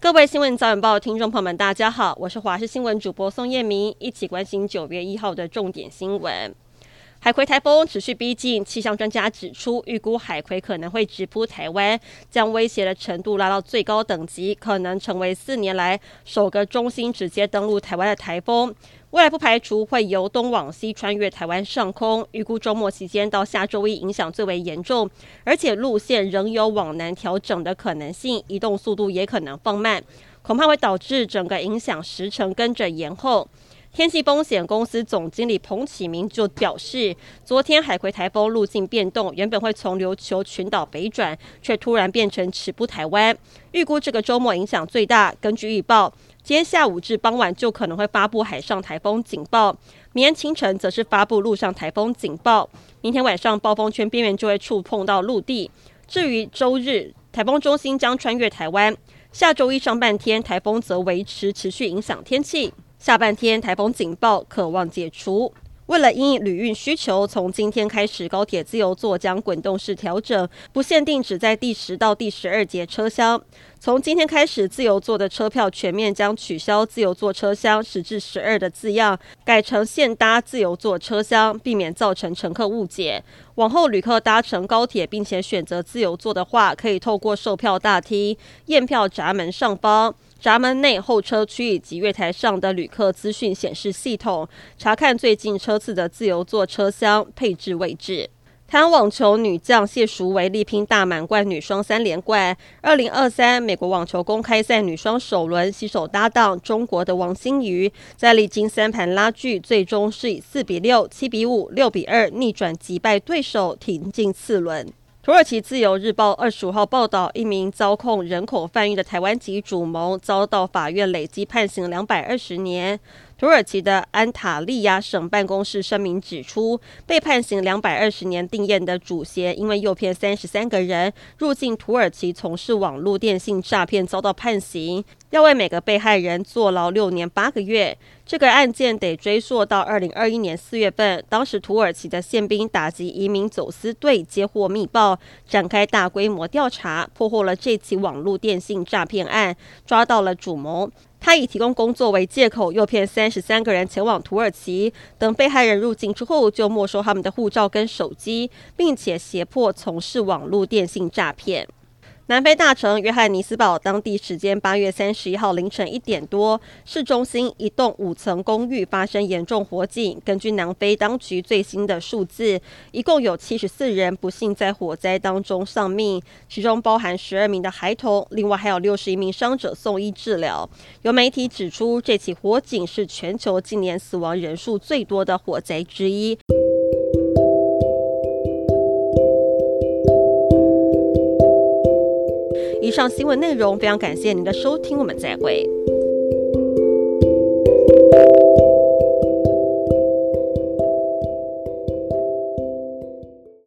各位新闻早晚报的听众朋友们，大家好，我是华视新闻主播宋燕明，一起关心九月一号的重点新闻。海葵台风持续逼近，气象专家指出，预估海葵可能会直扑台湾，将威胁的程度拉到最高等级，可能成为四年来首个中心直接登陆台湾的台风。未来不排除会由东往西穿越台湾上空，预估周末期间到下周一影响最为严重，而且路线仍有往南调整的可能性，移动速度也可能放慢，恐怕会导致整个影响时程跟着延后。天气风险公司总经理彭启明就表示，昨天海葵台风路径变动，原本会从琉球群岛北转，却突然变成直扑台湾。预估这个周末影响最大。根据预报，今天下午至傍晚就可能会发布海上台风警报，明天清晨则是发布陆上台风警报。明天晚上暴风圈边缘就会触碰到陆地。至于周日，台风中心将穿越台湾。下周一上半天，台风则维持持续影响天气。下半天台风警报可望解除。为了因应旅运需求，从今天开始，高铁自由座将滚动式调整，不限定只在第十到第十二节车厢。从今天开始，自由座的车票全面将取消“自由座车厢十至十二”的字样，改成“现搭自由座车厢”，避免造成乘客误解。往后旅客搭乘高铁并且选择自由座的话，可以透过售票大厅、验票闸门上方。闸门内候车区以及月台上的旅客资讯显示系统，查看最近车次的自由座车厢配置位置。台湾网球女将谢淑薇力拼大满贯女双三连冠。二零二三美国网球公开赛女双首轮携手搭档中国的王欣瑜，在历经三盘拉锯，最终是以四比六、七比五、六比二逆转击败对手，挺进次轮。土耳其自由日报二十五号报道，一名遭控人口贩运的台湾籍主谋遭到法院累计判刑两百二十年。土耳其的安塔利亚省办公室声明指出，被判刑两百二十年定谳的主嫌，因为诱骗三十三个人入境土耳其从事网络电信诈骗，遭到判刑，要为每个被害人坐牢六年八个月。这个案件得追溯到二零二一年四月份，当时土耳其的宪兵打击移民走私队接获密报，展开大规模调查，破获了这起网络电信诈骗案，抓到了主谋。他以提供工作为借口，诱骗三十三个人前往土耳其。等被害人入境之后，就没收他们的护照跟手机，并且胁迫从事网络电信诈骗。南非大城约翰尼斯堡，当地时间八月三十一号凌晨一点多，市中心一栋五层公寓发生严重火警。根据南非当局最新的数字，一共有七十四人不幸在火灾当中丧命，其中包含十二名的孩童，另外还有六十一名伤者送医治疗。有媒体指出，这起火警是全球近年死亡人数最多的火灾之一。以上新闻内容非常感谢您的收听，我们再会。